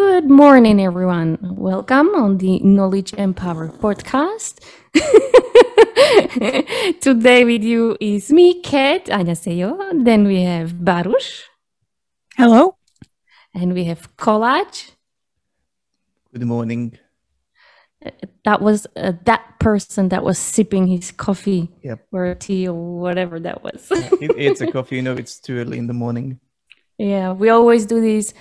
Good morning, everyone. Welcome on the Knowledge and Power podcast. Today with you is me, Kat. Annyeonghaseyo. Then we have Baruch. Hello. And we have Kolaj. Good morning. That was uh, that person that was sipping his coffee yep. or tea or whatever that was. it, it's a coffee, you know, it's too early in the morning. Yeah, we always do this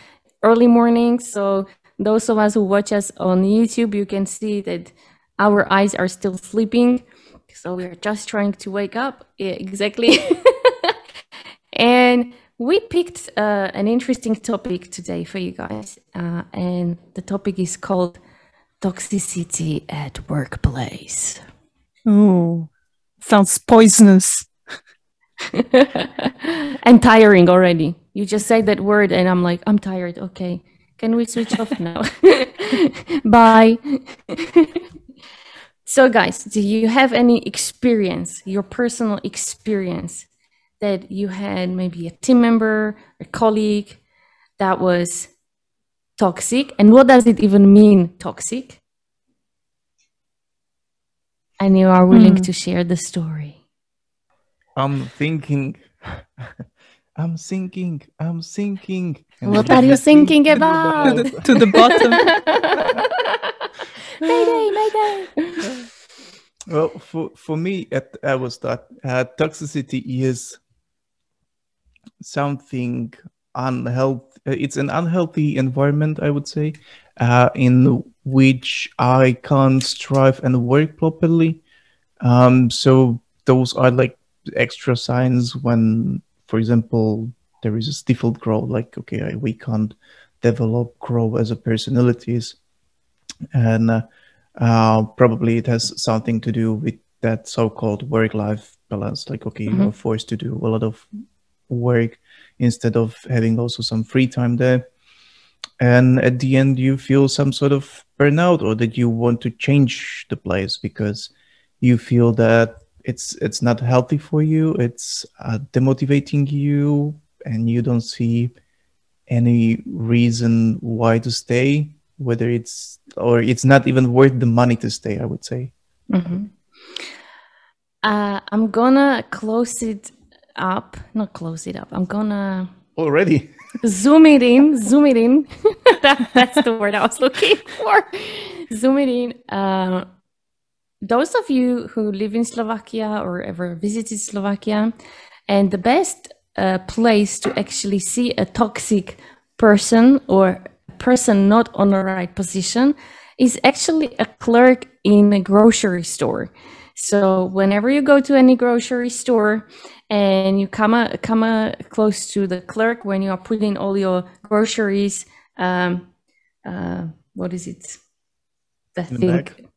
early morning. So those of us who watch us on YouTube, you can see that our eyes are still sleeping. So we're just trying to wake up. Yeah, exactly. and we picked uh, an interesting topic today for you guys. Uh, and the topic is called toxicity at workplace. Ooh, sounds poisonous. and tiring already. You just say that word, and I'm like, I'm tired. Okay, can we switch off now? Bye. so, guys, do you have any experience, your personal experience, that you had maybe a team member, a colleague that was toxic? And what does it even mean, toxic? And you are willing Hmm. to share the story. I'm thinking, I'm thinking, I'm thinking. And What are you thinking To about? the, to the bottom. mayday, mayday. Well, for, for me, at, I was that uh, toxicity is something unhealthy. It's an unhealthy environment, I would say, uh, in which I can't strive and work properly. Um, so those are like extra signs when, for example, there is a stifled growth. Like, okay, we can't develop, grow as a personalities, and uh, uh, probably it has something to do with that so-called work-life balance. Like, okay, Mhm. you're forced to do a lot of work instead of having also some free time there. And at the end, you feel some sort of burnout, or that you want to change the place because you feel that it's it's not healthy for you. It's uh, demotivating you, and you don't see any reason why to stay. Whether it's or it's not even worth the money to stay. I would say. Mhm. Uh, I'm gonna close it up. Not close it up. I'm gonna Already. zoom it in. Zoom it in. that, that's the word I was looking for. Zoom it in. Uh, those of you who live in Slovakia or ever visited Slovakia, and the best uh, place to actually see a toxic person or a person not on the right position is actually a clerk in a grocery store. So whenever you go to any grocery store and you come a, come a close to the clerk when you are putting all your groceries, um, uh, what is it? The In thing.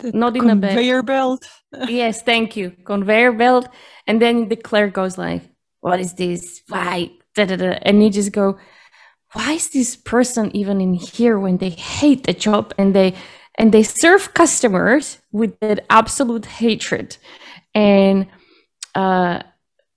The Not in a conveyor belt. yes, thank you. Conveyor belt. And then the clerk goes like, what is this? Why? Da, da, da. And you just go, why is this person even in here when they hate the job and they and they serve customers with that absolute hatred. And uh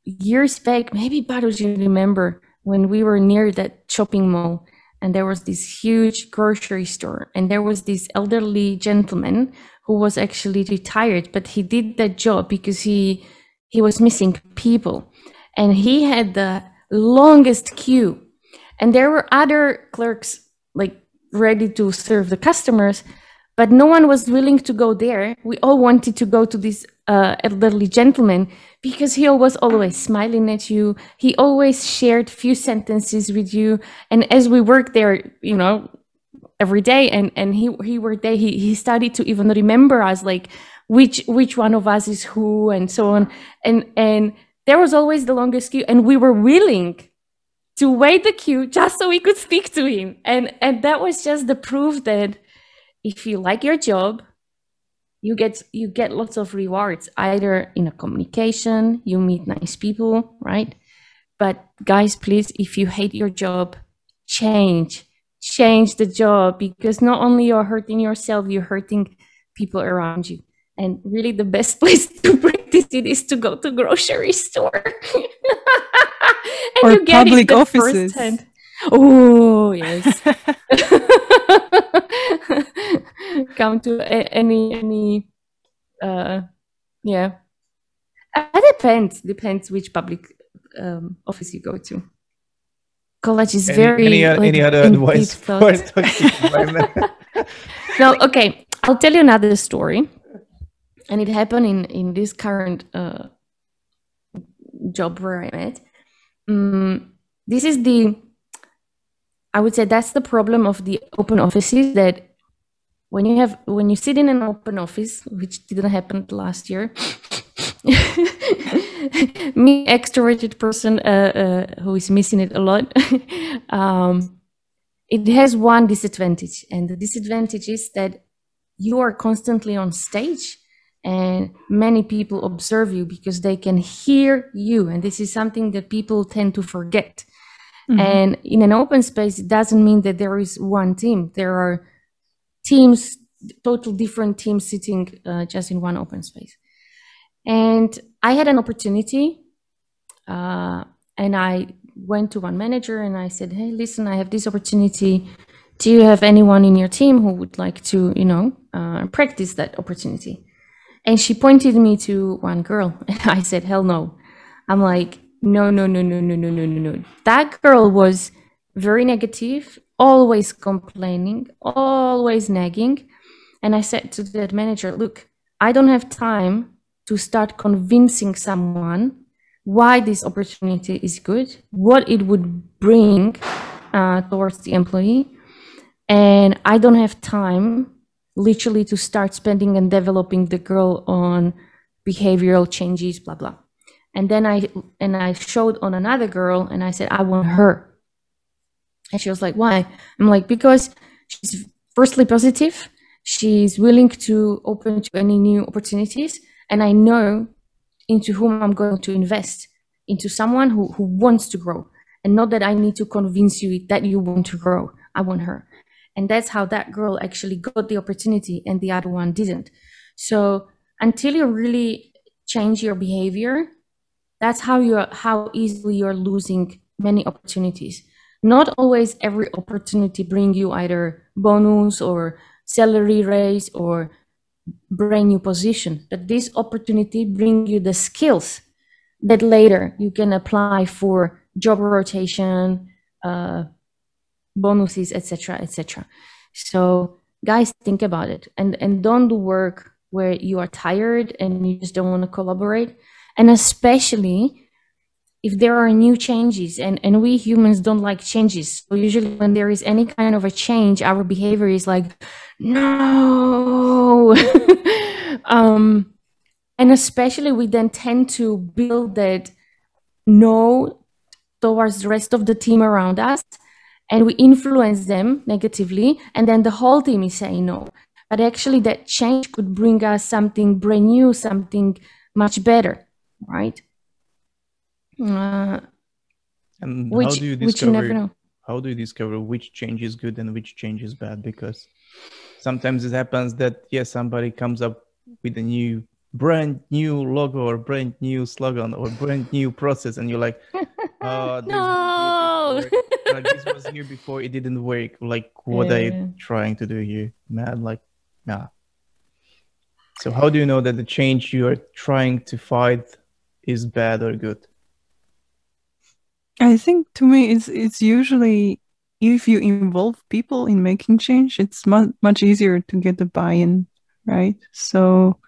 years back, maybe Baruch, you remember when we were near that shopping mall and there was this huge grocery store and there was this elderly gentleman who was actually retired, but he did that job because he he was missing people. And he had the longest queue. And there were other clerks like ready to serve the customers but no one was willing to go there. We all wanted to go to this uh, elderly gentleman because he was always smiling at you. He always shared few sentences with you. And as we worked there you know every day and and he he worked there he, he started to even remember us like which which one of us is who and so on. And and there was always the longest queue and we were willing to wait the queue just so we could speak to him. And and that was just the proof that if you like your job you get you get lots of rewards either in a communication you meet nice people right but guys please if you hate your job change change the job because not only you're hurting yourself you're hurting people around you and really the best place to practice it is to go to grocery store and Or you get public the offices. Oh yes. Come to a- any any. Uh, yeah. Uh, It depends. Depends which public um, office you go to. College is Any, very. any, o- like, any other advice for thought. toxic environment? no okay i'll tell you another story and it happened in in this current uh, job where i'm at Mm, this is the i would say that's the problem of the open offices that when you have when you sit in an open office which didn't happen last year me extroverted person uh, uh, who is missing it a lot um, it has one disadvantage and the disadvantage is that you are constantly on stage and many people observe you because they can hear you and this is something that people tend to forget. And in an open space it doesn't mean that there is one team. There are teams total different teams sitting uh, just in one open space. And i had an opportunity uh, and i went to one manager and i said hey listen i have this opportunity. Do you have anyone in your team who would like to you know uh, practice that opportunity? And she pointed me to one girl. And i said hell no. I'm like no no no no no no no no no. That girl was very negative always complaining always nagging. And i said to that manager look i don't have time to start convincing someone why this opportunity is good what it would bring uh, towards the employee. And i don't have time literally to start spending and developing the girl on behavioral changes blah blah. And then i and i showed on another girl and i said i want her and she was like why? I'm like because she's firstly positive. She's willing to open to any new opportunities. And i know into whom i'm going to invest into someone who, who wants to grow. And not that i need to convince you that you want to grow. I want her. And that's how that girl actually got the opportunity and the other one didn't. So until you really change your behavior that's how you're how easily you're losing many opportunities not always every opportunity bring you either bonus or salary raise or brand new position but this opportunity bring you the skills that later you can apply for job rotation uh, bonuses etc etc so guys think about it and and don't do work where you are tired and you just don't want to collaborate. And especially if there are new changes and and we humans don't like changes. So usually when there is any kind of a change our behavior is like no. Um and especially we then tend to build that no towards the rest of the team around us and we influence them negatively and then the whole team is saying no. But actually that change could bring us something brand new something much better right uh, And which how do you you discover know how do you discover which change is good and which change is bad? Because sometimes it happens that yes, somebody comes up with a new brand new logo or brand new slogan or brand new process, and you're like, uh, this no like this was here before, it didn't work. Like, what are Yeah. you trying to do here, man? Like, nah. So how do you know that the change you are trying to fight is bad or good? I think to me, it's it's usually if you involve people in making change, it's mu- much easier to get the buy-in, right? So,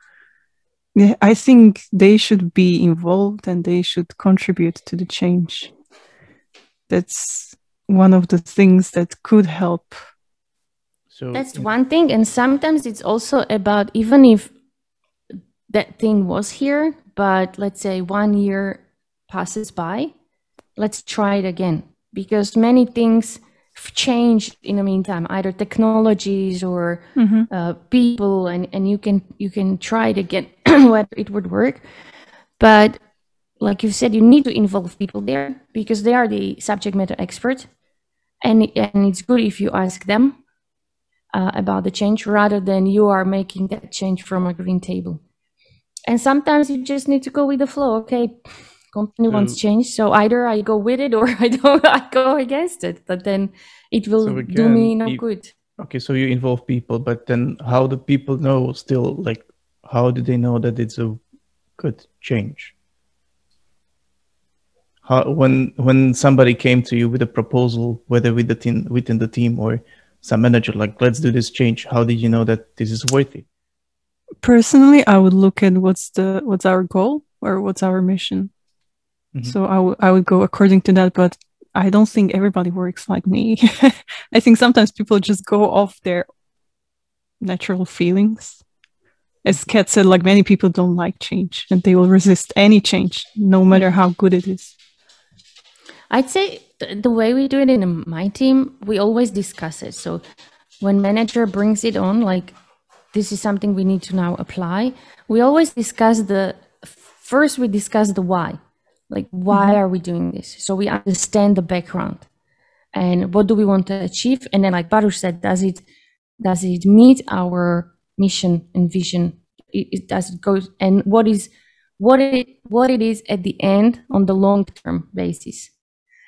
yeah, I think they should be involved and they should contribute to the change. That's one of the things that could help. So That's in- one thing. And sometimes it's also about even if that thing was here, but let's say one year passes by, let's try it again. Because many things changed in the meantime, either technologies or Mhm. uh, people, and, and you can you can try it again whether it would work. But like you said, you need to involve people there because they are the subject matter expert. And, and it's good if you ask them uh, about the change rather than you are making that change from a green table. And sometimes you just need to go with the flow. Okay, company wants So- change so either i go with it or i don't i go against it but then it will So do me no you- good Okay, so you involve people, but then how do people know still like how do they know that it's a good change? How when when somebody came to you with a proposal, whether with the team within the team or some manager, like let's do this change, how did you know that this is worthy? Personally, I would look at what's the what's our goal or what's our mission. Mhm. So I would I would go according to that, but I don't think everybody works like me. I think sometimes people just go off their natural feelings. As Kat said, like many people don't like change and they will resist any change, no matter how good it is. I'd say th- the way we do it in my team, we always discuss it. So when manager brings it on, like this is something we need to now apply, we always discuss the first we discuss the why. Like why mm-hmm. are we doing this? So we understand the background and what do we want to achieve? And then like Baruch said, does it does it meet our mission and vision? It, it does it go and what is what it what it is at the end on the long term basis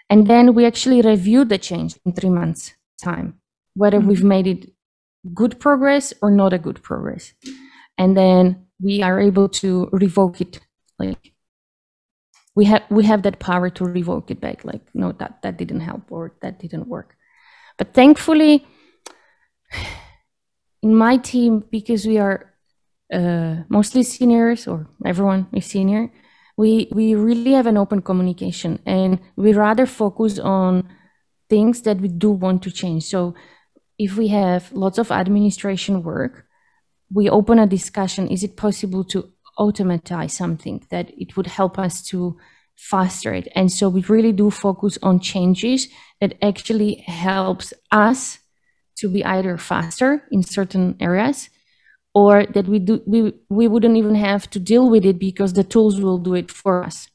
and then we actually review the change in three months time whether we've mm-hmm. made it good progress or not a good progress and then we are able to revoke it like we have we have that power to revoke it back like no that that didn't help or that didn't work. But thankfully in my team because we are uh, mostly seniors or everyone is senior we we really have an open communication and we rather focus on things that we do want to change. So if we have lots of administration work we open a discussion is it possible to automatize something that it would help us to faster it. And so we really do focus on changes that actually helps us to be either faster in certain areas or that we do we, we wouldn't even have to deal with it because the tools will do it for us.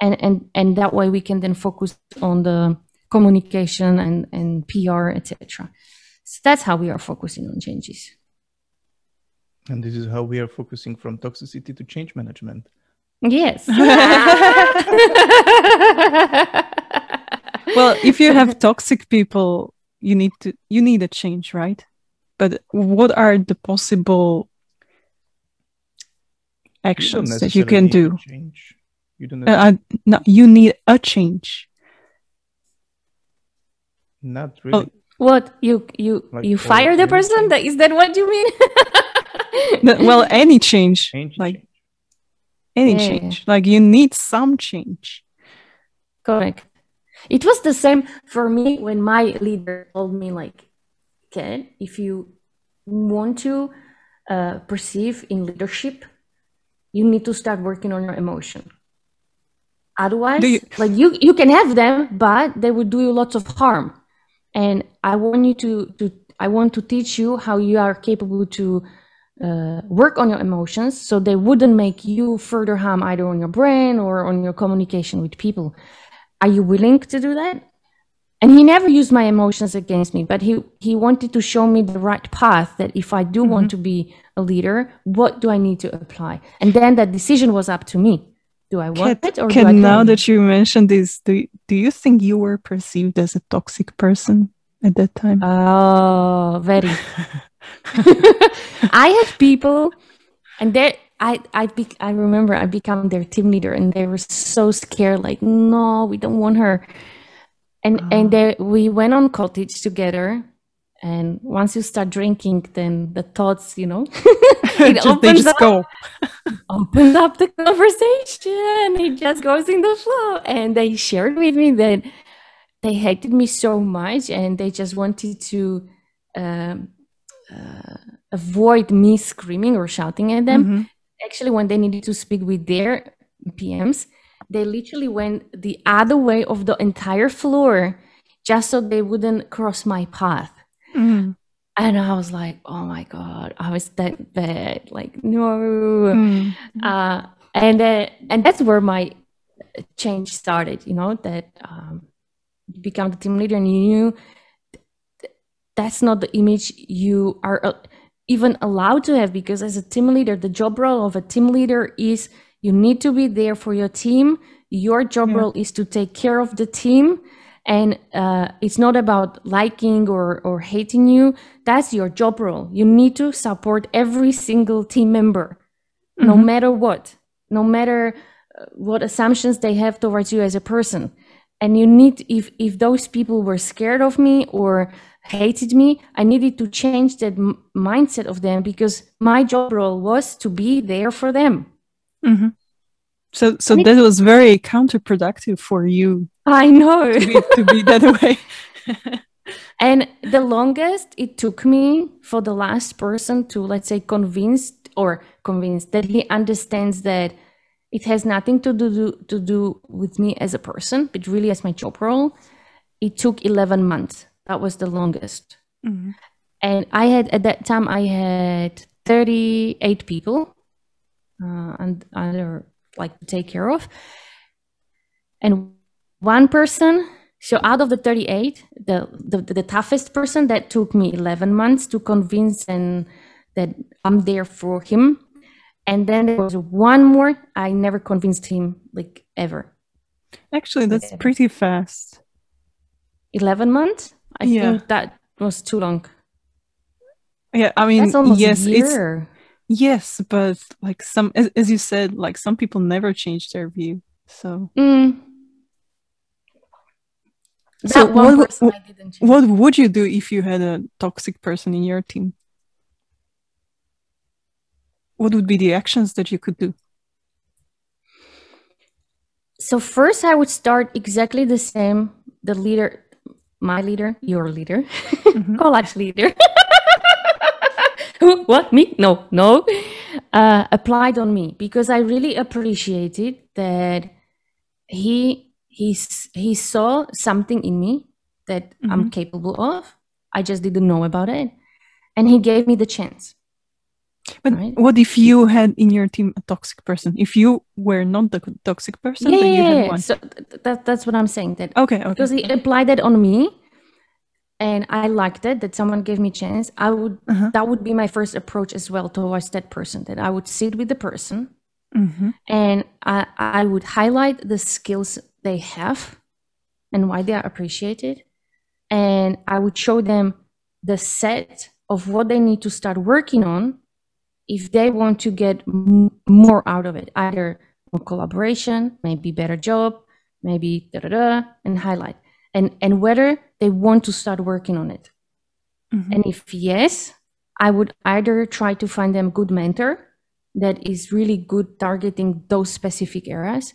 And and and that way we can then focus on the communication and and pr etc so that's how we are focusing on changes And this is how we are focusing from toxicity to change management. yes Well, if you have toxic people, you need to you need a change, right? But what are the possible You actions that you can need to do? Change. You don't. Uh, I, no, you need a change. not really. what you you Like you fire the person change? that is that what you mean No, well, any change, change. like change. any Yeah, yeah, change, like you need some change. Correct. It was the same for me when my leader told me, like, okay, if you want to uh, perceive in leadership, you need to start working on your emotion. Otherwise, you- like you, you can have them, but they will do you lots of harm. And I want you to, to I want to teach you how you are capable to uh, work on your emotions, so they wouldn't make you further harm either on your brain or on your communication with people. Are you willing to do that? And he never used my emotions against me but he he wanted to show me the right path that if i do want to be a leader what do i need to apply? And then that decision was up to me. Do i want Kat, it or Kat, do I now that you mentioned this, do do you think you were perceived as a toxic person at that time? Oh, very. I have people, and they, I, I, be, I remember I become their team leader, and they were so scared. Like, no, we don't want her. And and they, we went on cottage together. And once you start drinking, then the thoughts, you know, it Just- they opens just up, go. opens up the conversation. It just goes in the flow. And they shared with me that they hated me so much and they just wanted to um, uh, avoid me screaming or shouting at them. Mhm. Actually, when they needed to speak with their PMs, they literally went the other way of the entire floor just so they wouldn't cross my path. Mm. And I was like, oh my God, I was that bad. Like, no. Mm. Uh, and uh, and that's where my change started. You know that um, you become the team leader, and you knew that's not the image you are uh, even allowed to have. Because as a team leader, the job role of a team leader is you need to be there for your team Your job Yeah. role is to take care of the team. And uh, it's not about liking or, or hating you. That's your job role. You need to support every single team member, no Mhm. matter what, no matter uh, what assumptions they have towards you as a person. And you need, if, if those people were scared of me or hated me, I needed to change that m- mindset of them because my job role was to be there for them. Mhm. So, so And it- that was very counterproductive for you I know. to be, to be that way. And the longest it took me for the last person to, let's say, convinced or convinced that he understands that it has nothing to do to do with me as a person, but really as my job role. It took 11 months. That was the longest. Mhm. And I had at that time I had 38 people uh, and other like to take care of. And one person, so out of the 38, the, the the toughest person that took me 11 months to convince and that I'm there for him. And then there was one more, I never convinced him like ever. Actually, that's pretty fast. 11 months? I Yeah. think that was too long. Yeah, I mean, That's almost yes, a it's yes, but like some, as, as you said, like some people never change their view. So, Mm. That So one what- person I didn't change. what would you do if you had a toxic person in your team? What would be the actions that you could do? So first, I would start exactly the same. The leader, my leader, your leader, Mhm. college leader. Who? What? Me? No, no. Uh, applied on me because I really appreciated that he he he saw something in me that I'm capable of. I just didn't know about it, and he gave me the chance. But Right. what if you had in your team a toxic person? If you were not the toxic person, Yeah, yeah, had yeah. one. So th- that, that's what I'm saying. That Okay, okay. because he applied that on me and i liked it that someone gave me a chance i would Uh-huh. that would be my first approach as well towards that person that i would sit with the person Mhm. and i i would highlight the skills they have and why they are appreciated and i would show them the set of what they need to start working on if they want to get m- more out of it either more collaboration maybe better job maybe da da da and highlight. And and whether they want to start working on it. Mhm. and if yes i would either try to find them good mentor that is really good targeting those specific areas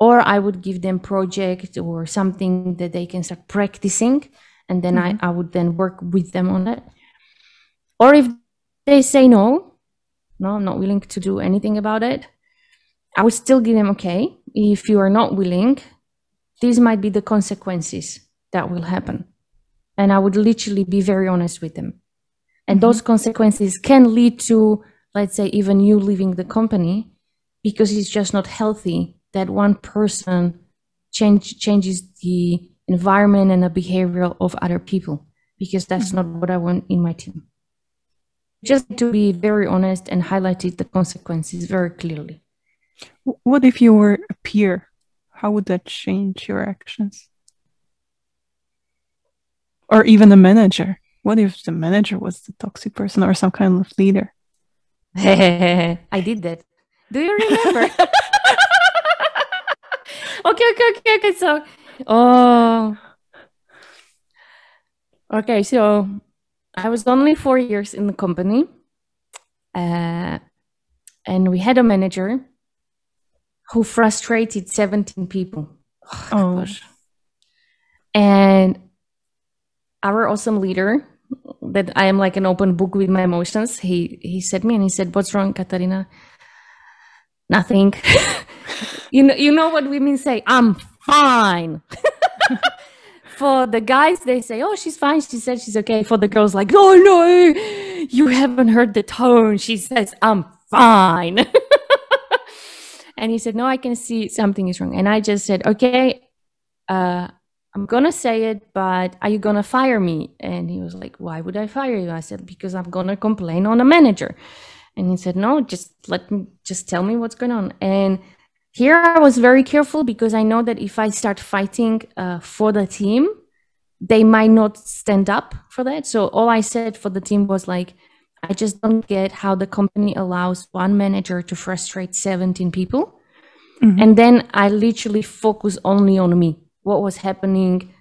or i would give them project or something that they can start practicing and then I, I would then work with them on that or if they say no no i'm not willing to do anything about it. I would still give them okay if you are not willing these might be the consequences that will happen. And i would literally be very honest with them and mm-hmm. those consequences can lead to let's say even you leaving the company because it's just not healthy that one person change changes the environment and the behavior of other people because that's mm-hmm. not what i want in my team just to be very honest and highlighted the consequences very clearly What if you were a peer? How would that change your actions? Or even a manager? What if the manager was the toxic person or some kind of leader? I did that. Do you remember? okay, okay, okay, okay. So, oh, okay. So, I was only four years in the company, uh, and we had a manager who frustrated seventeen people. Oh, gosh. And our awesome leader, that I am like an open book with my emotions. He he said me and he said, "What's wrong, Katarina?" Nothing. you know you know what women say. I'm fine. For the guys, they say, "Oh, she's fine." She said she's okay. For the girls, like, "Oh no, you haven't heard the tone." She says, "I'm fine." and he said, "No, I can see something is wrong." And I just said, "Okay, uh, I'm gonna say it, but are you gonna fire me? And he was like, Why would I fire you? I said, Because I'm gonna complain on a manager. And he said, No, just let me just tell me what's going on. And here I was very careful because I know that if I start fighting uh, for the team, they might not stand up for that. So all I said for the team was like, I just don't get how the company allows one manager to frustrate 17 people. Mhm. And then I literally focus only on me, what was happening,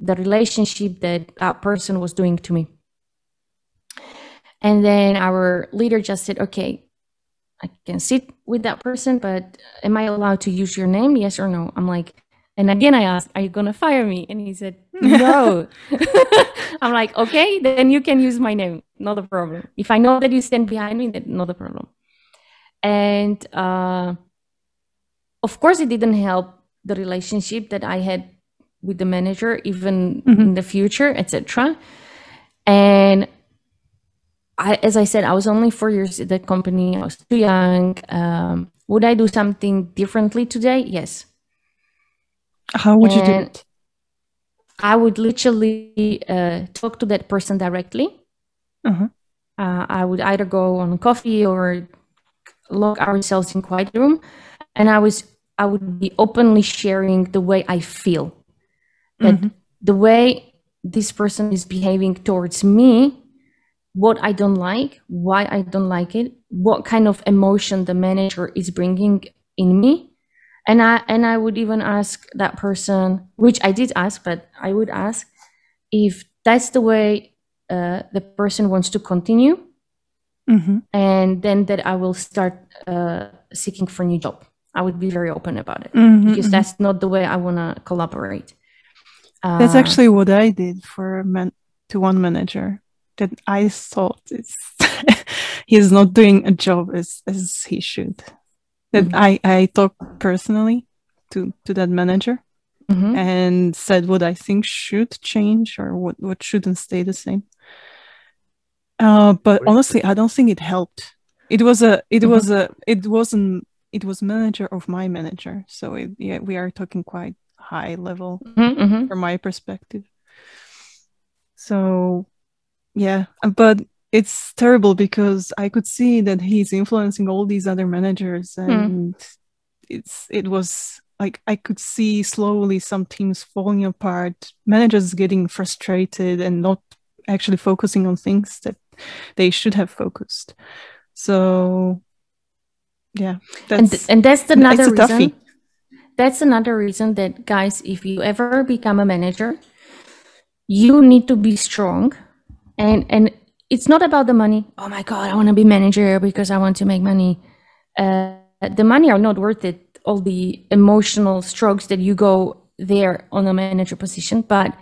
the relationship that that person was doing to me. And then our leader just said, okay, I can sit with that person, but am I allowed to use your name? Yes or no? I'm like, and again, I asked, are you going to fire me? And he said, no. I'm like, okay, then you can use my name. Not a problem. If I know that you stand behind me, then not a problem. And uh, of course, it didn't help the relationship that I had with the manager, even Mhm. in the future, etc. And I, as I said, I was only four years at that company. I was too young. Um, would I do something differently today? Yes. How would you do it? I would literally uh, talk to that person directly. Uh-huh. Uh, I would either go on coffee or lock ourselves in quiet room, and I was I would be openly sharing the way I feel, that Mhm. the way this person is behaving towards me, what I don't like, why I don't like it, what kind of emotion the manager is bringing in me, and I and I would even ask that person, which I did ask, but I would ask if that's the way uh, the person wants to continue, Mhm. and then that I will start uh, seeking for a new job. I would be very open about it Mhm, because mhm. that's not the way I want to collaborate. That's Uh, actually what I did for a man to one manager that I thought is he's not doing a job as as he should. That Mhm. I I talked personally to to that manager mhm. and said what I think should change or what what shouldn't stay the same. Uh, but Great. honestly, I don't think it helped. It was a it Mhm. was a it wasn't it was manager of my manager, so it, yeah, we are talking quite high level Mhm, mhm. from my perspective. So, yeah, but it's terrible because I could see that he's influencing all these other managers, hmm. and it's it was like I could see slowly some teams falling apart, managers getting frustrated and not actually focusing on things that they should have focused. So, yeah, and that's and that's another reason. That's another reason that guys, if you ever become a manager, you need to be strong, and and it's not about the money. Oh my god, I want to be manager because I want to make money. Uh, the money are not worth it. All the emotional strokes that you go there on a manager position, but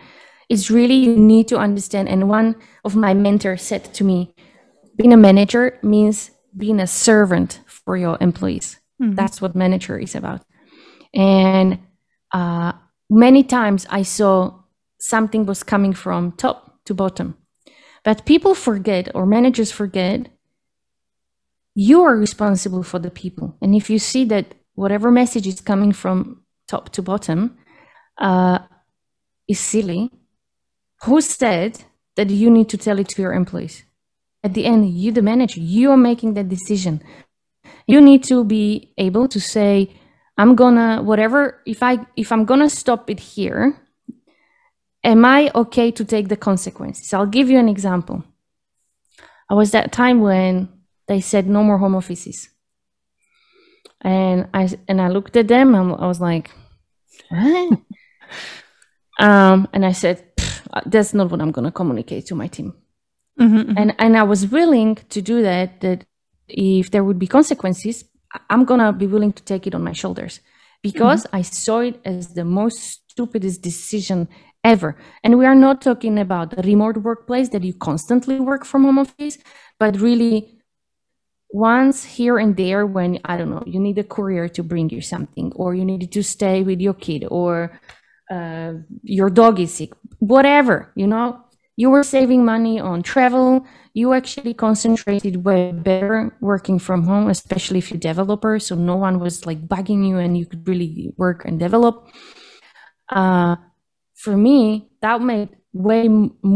it's really you need to understand. And one of my mentors said to me, being a manager means being a servant for your employees. Mhm. That's what manager is about. And uh, many times I saw something was coming from top to bottom. But people forget, or managers forget, you are responsible for the people. And if you see that whatever message is coming from top to bottom uh, is silly, who said that you need to tell it to your employees? At the end, you, the manager, you are making that decision. You need to be able to say, I'm gonna whatever if I if I'm gonna stop it here, am I okay to take the consequences? I'll give you an example. I was that time when they said no more home offices. And I and I looked at them and I was like, what? um, and I said, that's not what I'm gonna communicate to my team Mhm, mhm. and and I was willing to do that. That if there would be consequences, I'm gonna be willing to take it on my shoulders because I saw it as the most stupidest decision ever. And we are not talking about the remote workplace that you constantly work from home office, but really once here and there when I don't know you need a courier to bring you something, or you needed to stay with your kid, or uh, your dog is sick, whatever you know? You were saving money on travel. You actually concentrated way better working from home especially if you're developer so no one was like bugging you and you could really work and develop. Uh, for me that made way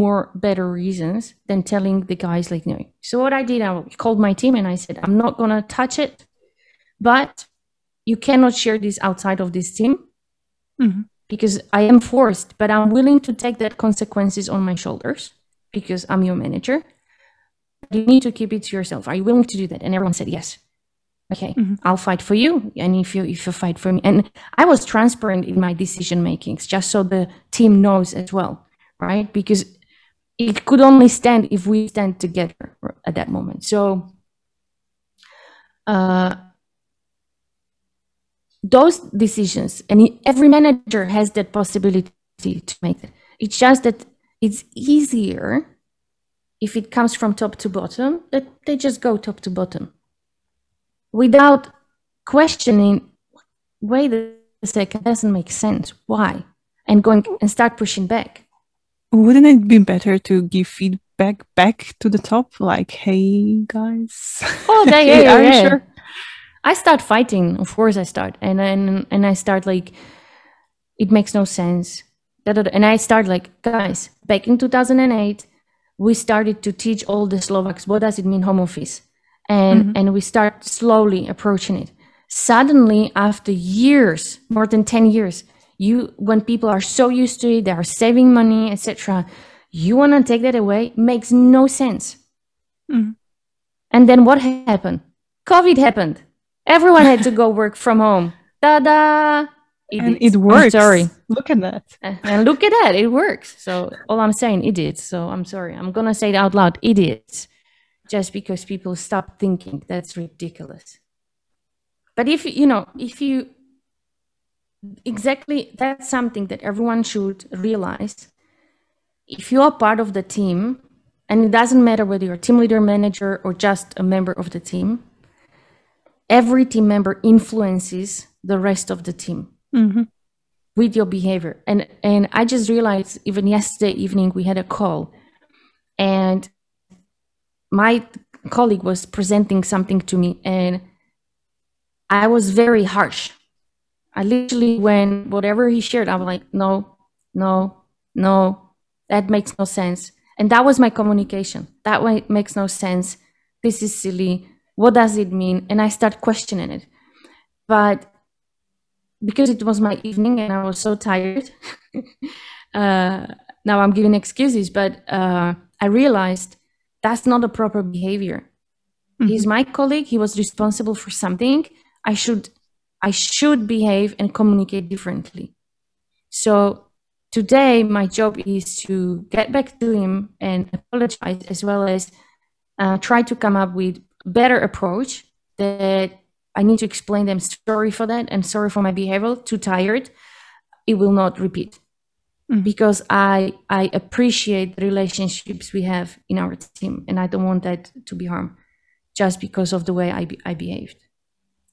more better reasons than telling the guys like no so what i did i called my team and i said i'm not gonna touch it but you cannot share this outside of this team Mhm. because I am forced, but I'm willing to take that consequences on my shoulders because I'm your manager. You need to keep it to yourself. Are you willing to do that? And everyone said yes. Okay, Mhm. I'll fight for you, and if you if you fight for me, and I was transparent in my decision makings, just so the team knows as well, right? Because it could only stand if we stand together at that moment. So, uh, those decisions, and every manager has that possibility to make it. It's just that it's easier if it comes from top to bottom, that they just go top to bottom without questioning, wait a second, doesn't make sense. Why? And going and start pushing back. Wouldn't it be better to give feedback back to the top? Like, hey guys. Oh, Hey, yeah, are you yeah. sure? I start fighting. Of course, I start, and and and I start like, it makes no sense. And I start like, guys, back in 2008, we started to teach all the Slovaks what does it mean home office, and and we start slowly approaching it. Suddenly, after years, more than 10 years, you when people are so used to it, they are saving money, etc. You want to take that away? Makes no sense. Mhm. And then what happened? COVID happened. Everyone had to go work from home. Ta da! and did. it I'm works. sorry. Look at that. And look at that, it works. So all I'm saying, it did. So I'm sorry. I'm gonna say it out loud. It is. Just because people stop thinking, that's ridiculous. But if you know, if you exactly, that's something that everyone should realize. If you are part of the team, and it doesn't matter whether you're a team leader, manager, or just a member of the team, every team member influences the rest of the team Mhm. with your behavior. And and I just realized even yesterday evening we had a call and my colleague was presenting something to me and I was very harsh. I literally when whatever he shared, I was like, no, no, no, that makes no sense. And that was my communication. That way makes no sense. This is silly. What does it mean? And I start questioning it. But because it was my evening and I was so tired. uh, now I'm giving excuses, but uh, I realized that's not a proper behavior. He's my colleague. He was responsible for something. I should, I should behave and communicate differently. So today, my job is to get back to him and apologize, as well as uh, try to come up with better approach that I need to explain them sorry for that and sorry for my behavior. Too tired. It will not repeat Mhm. because I I appreciate the relationships we have in our team, and I don't want that to be harmed just because of the way I be, I behaved.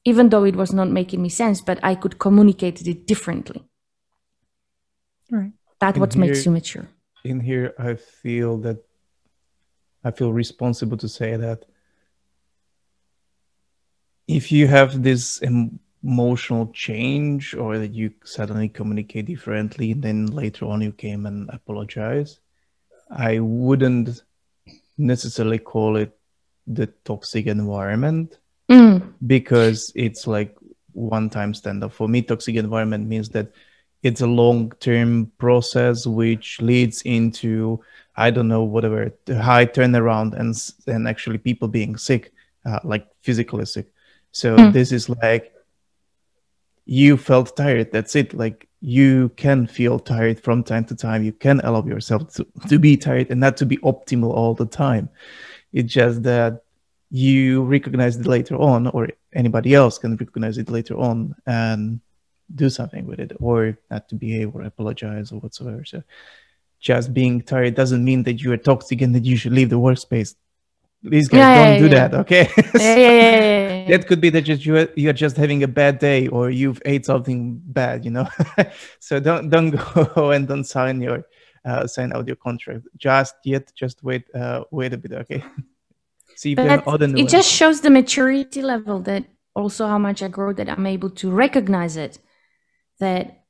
Even though it was not making me sense, but I could communicate it differently. Right. That's And what makes you mature. in here i feel that i feel responsible to say that if you have this em- emotional change or that you suddenly communicate differently and then later on you came and apologize i wouldn't necessarily call it the toxic environment Mm, because it's like one time stand up. For me, toxic environment means that it's a long term process which leads into I don't know whatever the high turnaround and and actually people being sick, uh, like physically sick. So Hmm. this is like you felt tired. That's it. Like you can feel tired from time to time. You can allow yourself to, to be tired and not to be optimal all the time. It's just that you recognize it later on, or anybody else can recognize it later on and do something with it, or not to behave or apologize or whatsoever. So, just being tired doesn't mean that you are toxic and that you should leave the workspace. These guys Yeah, don't yeah, do yeah. that, okay? yeah, yeah, that could be that just you are, you are just having a bad day or you've ate something bad you know so don't don't go and don't sign your uh, sign out your contract just yet just wait uh, wait a bit okay see if there are other it just shows the maturity level that also how much I grow that I'm able to recognize it that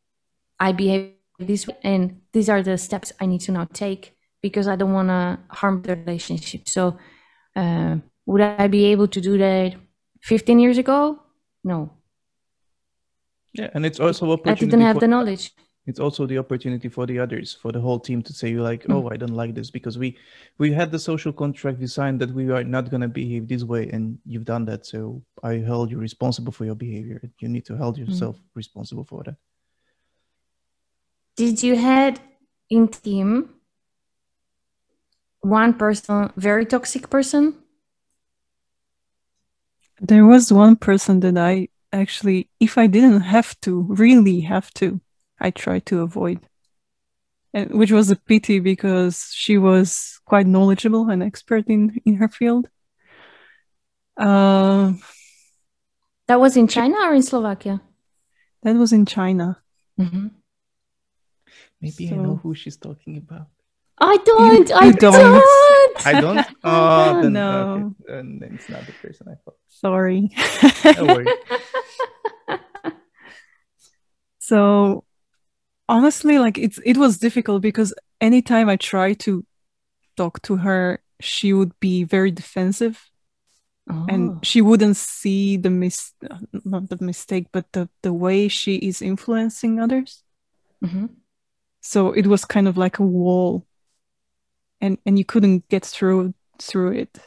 I behave this way and these are the steps I need to now take because I don't want to harm the relationship. So uh, would I be able to do that 15 years ago? No. Yeah, and it's also opportunity. I didn't have the knowledge. it's also the opportunity for the others for the whole team to say you like Mm. oh i don't like this because we we had the social contract we signed that we are not going to behave this way and you've done that so i held you responsible for your behavior you need to hold yourself responsible for that Did you had in team one person, very toxic person? There was one person that I actually, if I didn't have to, really have to, I tried to avoid. And which was a pity because she was quite knowledgeable and expert in, in her field. Uh, That was in China or in Slovakia? that was in China. Mhm. maybe i know who she's talking about I don't. I you don't. don't. i don't oh then, No. okay, then it's not the person i thought Sorry. no So honestly, like it's it was difficult because anytime I tried to talk to her, she would be very defensive Oh. and she wouldn't see the mis not the mistake, but the the way she is influencing others. Mhm. So it was kind of like a wall, and and you couldn't get through through it.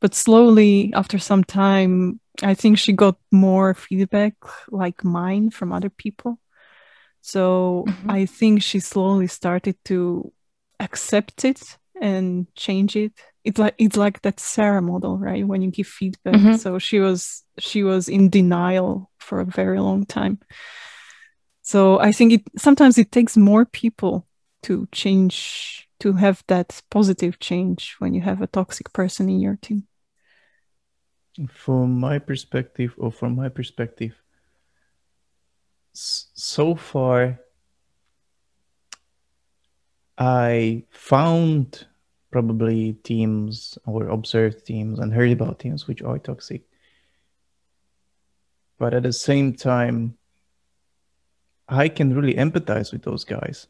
But slowly, after some time, I think she got more feedback like mine from other people. So Mhm. I think she slowly started to accept it and change it. It's like it's like that SARA model, right? When you give feedback. Mhm. So she was she was in denial for a very long time. So I think it sometimes it takes more people to change to have that positive change when you have a toxic person in your team. from my perspective or from my perspective so far i found probably teams or observed teams and heard about teams which are toxic but at the same time i can really empathize with those guys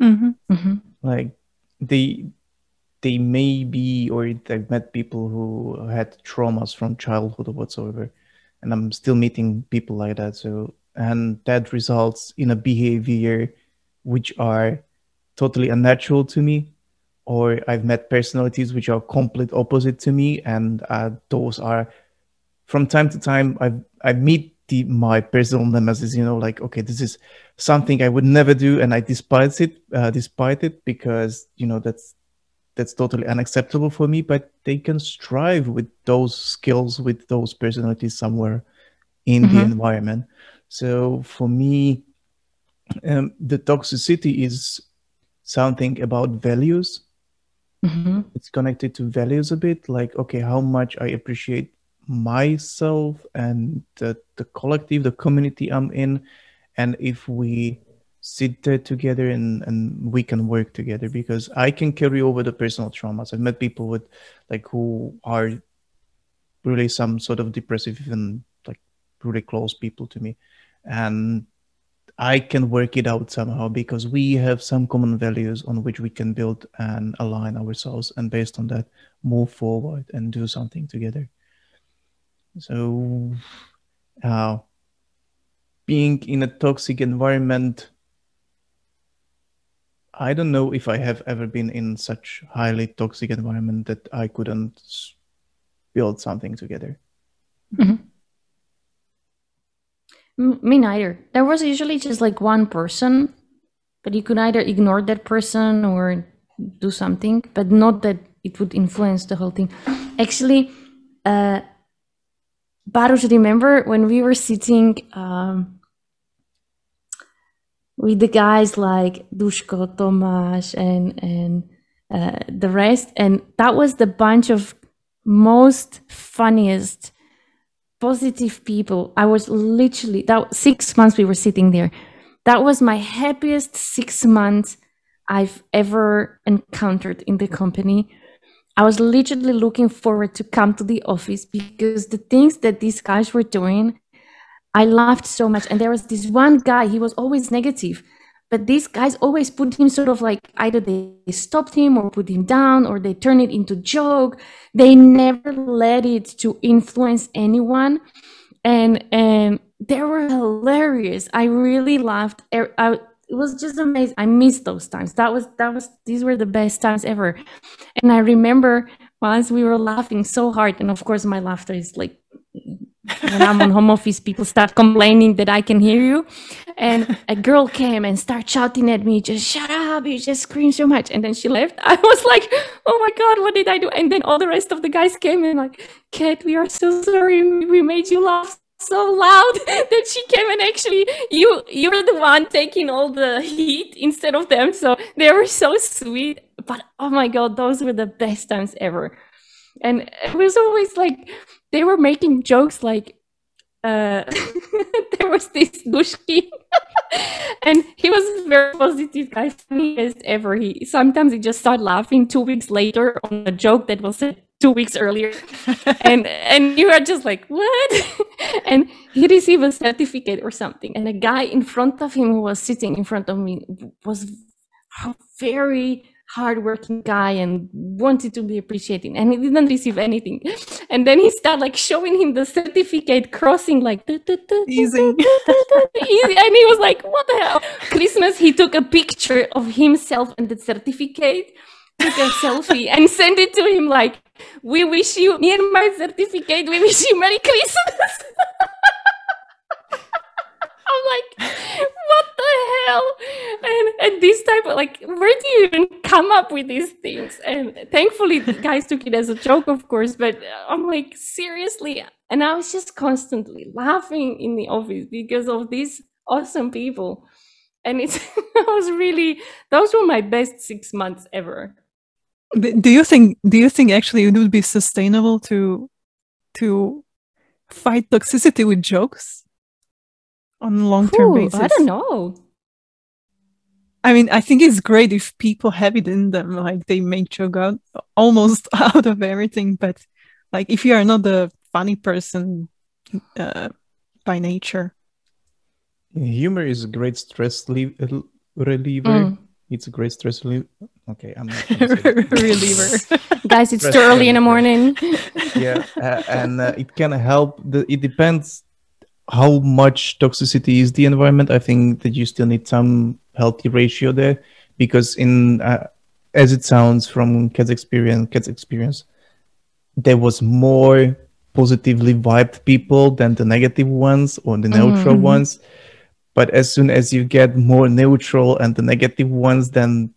Mm-hmm. Mhm. like they they may be or I've met people who had traumas from childhood or whatsoever. And i'm still meeting people like that. So and that results in a behavior which are totally unnatural to me or i've met personalities which are complete opposite to me. And uh, those are from time to time i i meet the, my personal nemesis you know like okay this is something i would never do and i despise it uh, despite it because you know that's that's totally unacceptable for me but they can strive with those skills with those personalities somewhere in the Mhm. environment so for me um, the toxicity is something about values Mhm. it's connected to values a bit like okay how much i appreciate myself and the, the collective the community i'm in and if we sit there together and, and we can work together because i can carry over the personal traumas i've met people with like who are really some sort of depressive even like really close people to me and I can work it out somehow because we have some common values on which we can build and align ourselves, and based on that, move forward and do something together. So, uh, being in a toxic environment, I don't know if I have ever been in such highly toxic environment that I couldn't build something together. M- Me neither. There was usually just like one person, but you could either ignore that person or do something, but not that it would influence the whole thing. Actually, uh, Baruch, remember when we were sitting um, with the guys like Dushko, Tomasz, and and uh, the rest, and that was the bunch of most funniest positive people. I was literally that six months we were sitting there. That was my happiest six months I've ever encountered in the company. I was literally looking forward to come to the office because the things that these guys were doing, I laughed so much. And there was this one guy, he was always negative, but these guys always put him sort of like either they stopped him or put him down or they turn it into joke. They never let it to influence anyone. And and they were hilarious. I really laughed. Er, I, it was just amazing. I missed those times. That was that was these were the best times ever. And I remember once we were laughing so hard, and of course my laughter is like when I'm on home office, people start complaining that I can hear you. And a girl came and started shouting at me, just shut up, you just scream so much. And then she left. I was like, oh my God, what did I do? And then all the rest of the guys came and like, Kat, we are so sorry. We made you laugh so loud that she came and actually you you were the one taking all the heat instead of them. So they were so sweet. But oh my god those were the best times ever. And it was always like they were making jokes like uh, there was this Dushki, and he was very positive guy, funny as ever. He sometimes he just started laughing two weeks later on a joke that was said two weeks earlier, and and you are just like what? and he received a certificate or something, and a guy in front of him who was sitting in front of me was a very hardworking guy and wanted to be appreciated and he didn't receive anything. And then he started like showing him the certificate crossing like easy easy and he was like what the hell? Christmas he took a picture of himself and the certificate took a selfie and sent it to him like we wish you and my certificate we wish you merry christmas I'm like, what the hell? And and this type of like, where do you even come up with these things? And thankfully, the guys took it as a joke, of course. But I'm like, seriously. And I was just constantly laughing in the office because of these awesome people. And it's I was really those were my best six months ever. Do you think? Do you think actually it would be sustainable to to fight toxicity with jokes? on long term basis? I don't know. I mean, I think it's great if people have it in them, like they make joke out almost out of everything. But like, if you are not a funny person uh, by nature, humor is a great stress le- reliever. Mm. It's a great stress reliever. Okay, I'm not reliever. Guys, it's stress too early in the morning. yeah, uh, and uh, it can help. The, it depends how much toxicity is the environment i think that you still need some healthy ratio there because in uh, as it sounds from Kat's experience Kat's experience there was more positively vibed people than the negative ones or the neutral mm-hmm. ones but as soon as you get more neutral and the negative ones then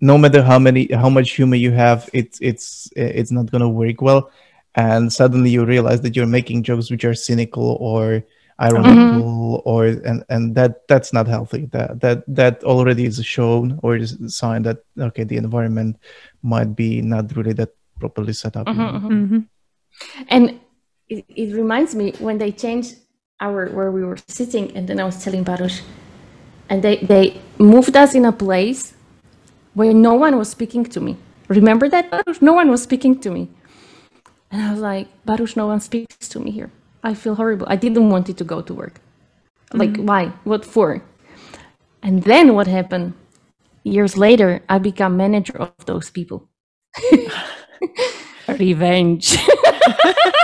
no matter how many how much humor you have it's it's it's not going to work well and suddenly you realize that you're making jokes which are cynical or ironical mm-hmm. or and and that that's not healthy that that that already is shown or is a sign that okay the environment might be not really that properly set up mm-hmm, mm-hmm. mm-hmm. and it, it reminds me when they changed our where we were sitting and then i was telling baruch and they they moved us in a place where no one was speaking to me remember that baruch no one was speaking to me and i was like baruch no one speaks to me here I feel horrible. I didn't want it to go to work. Like, mm-hmm. why? What for? And then what happened? Years later, I become manager of those people. revenge.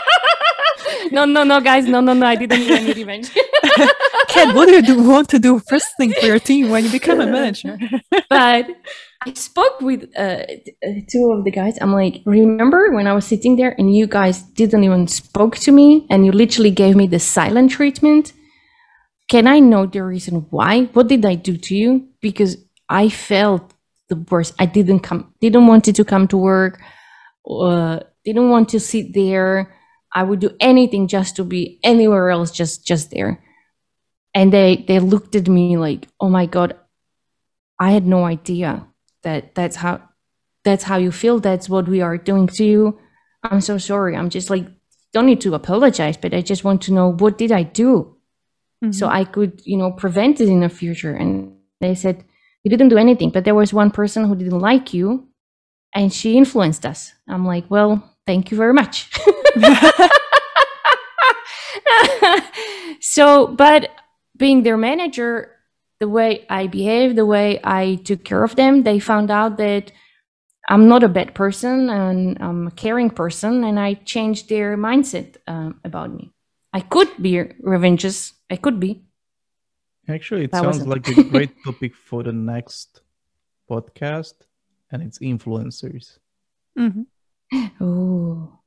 no, no, no, guys. No, no, no. I didn't need any revenge. Kat, what do you do, want to do first thing for your team when you become a manager? but I spoke with uh, two of the guys. I'm like, remember when I was sitting there and you guys didn't even spoke to me and you literally gave me the silent treatment? Can I know the reason why? What did I do to you? Because I felt the worst. I didn't come, didn't want to come to work, uh, didn't want to sit there. I would do anything just to be anywhere else, just just there. And they they looked at me like, oh my god, I had no idea that that's how that's how you feel. That's what we are doing to you. I'm so sorry. I'm just like don't need to apologize but i just want to know what did i do? Mm-hmm. so i could you know prevent it in the future. And they said you didn't do anything. But there was one person who didn't like you and she influenced us. I'm like well thank you very much so but being their manager the way I behaved, the way I took care of them, they found out that I'm not a bad person and I'm a caring person, and I changed their mindset uh, about me. I could be revengeous I could be. Actually, it That was sounds like a great topic for the next podcast, and it's influencers. Mhm. Ooh.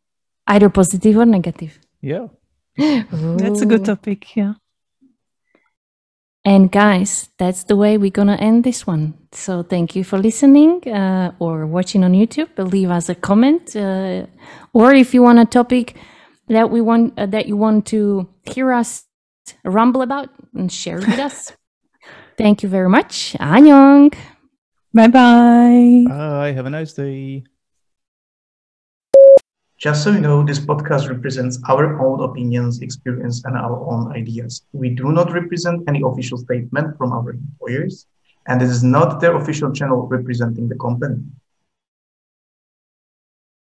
Either positive or negative. Yeah. That's a good topic. Yeah. And guys, that's the way we're gonna end this one. So thank you for listening uh, or watching on YouTube. Leave us a comment, uh, or if you want a topic that we want uh, that you want to hear us rumble about and share with us. Thank you very much. Annyeong. Bye bye. Bye. Have a nice day. Just so you know, this podcast represents our own opinions, experience, and our own ideas. We do not represent any official statement from our employers, and this is not their official channel representing the company.